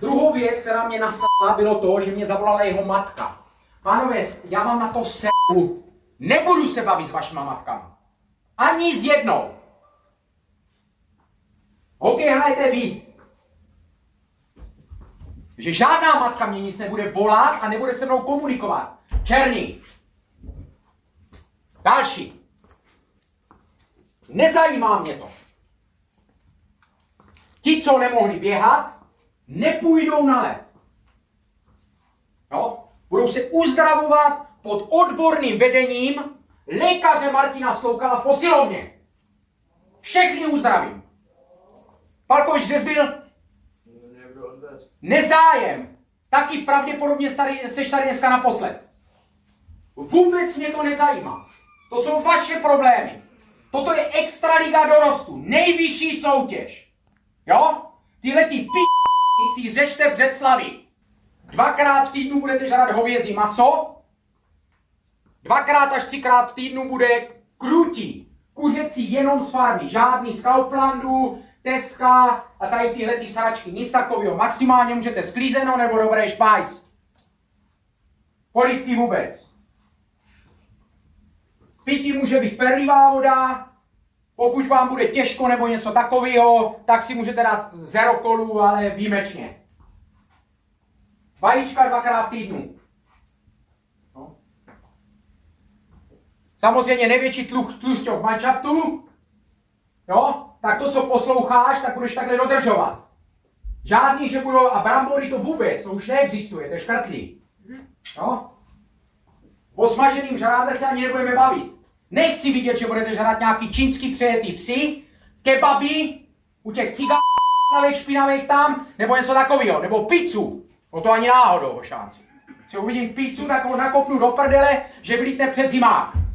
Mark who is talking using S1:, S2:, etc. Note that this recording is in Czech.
S1: Druhou věc, která mě nasala, bylo to, že mě zavolala jeho matka. Pánové, já vám na to seru. Nebudu se bavit s vašima matkama. Ani s jednou. OK, hrajte vy. Že žádná matka mě nic nebude volat a nebude se mnou komunikovat. Černý. Další. Nezajímá mě to. Ti, co nemohli běhat, nepůjdou na led. No? Budou se uzdravovat pod odborným vedením lékaře Martina Sloukala v posilovně. Všechny uzdravím. Palkovič, kde byl? Nezájem. Taky pravděpodobně starý, seš tady dneska naposled. Vůbec mě to nezajímá. To jsou vaše problémy. Toto je extraliga dorostu, nejvyšší soutěž. Jo? Tyhle ty p*** si řešte v Břeclavi. Dvakrát v týdnu budete žádat hovězí maso, dvakrát až třikrát v týdnu bude krutí, kuřecí jenom z farmy, žádný z Kauflandu, Teska a tady tyhle ty saračky, nic takového. Maximálně můžete sklízeno nebo dobré špajs. Polivky vůbec. Pití může být perlivá voda, pokud vám bude těžko nebo něco takového, tak si můžete dát zero kolu, ale výjimečně. Vajíčka dvakrát v týdnu. No. Samozřejmě největší tlusťok manšaftu, jo, tak to, co posloucháš, tak budeš takhle dodržovat. Žádný, že budou, a brambory to vůbec, to už neexistuje, to je škrtlý. Jo? O smaženým žrádle se ani nebudeme bavit. Nechci vidět, že budete žrát nějaký čínský přejetý psy, kebaby, u těch cigárů špinavých tam, nebo něco takového, nebo pizzu. O to ani náhodou šanci. Si uvidím pizzu, tak ho nakopnu do prdele, že vlítne před zimák.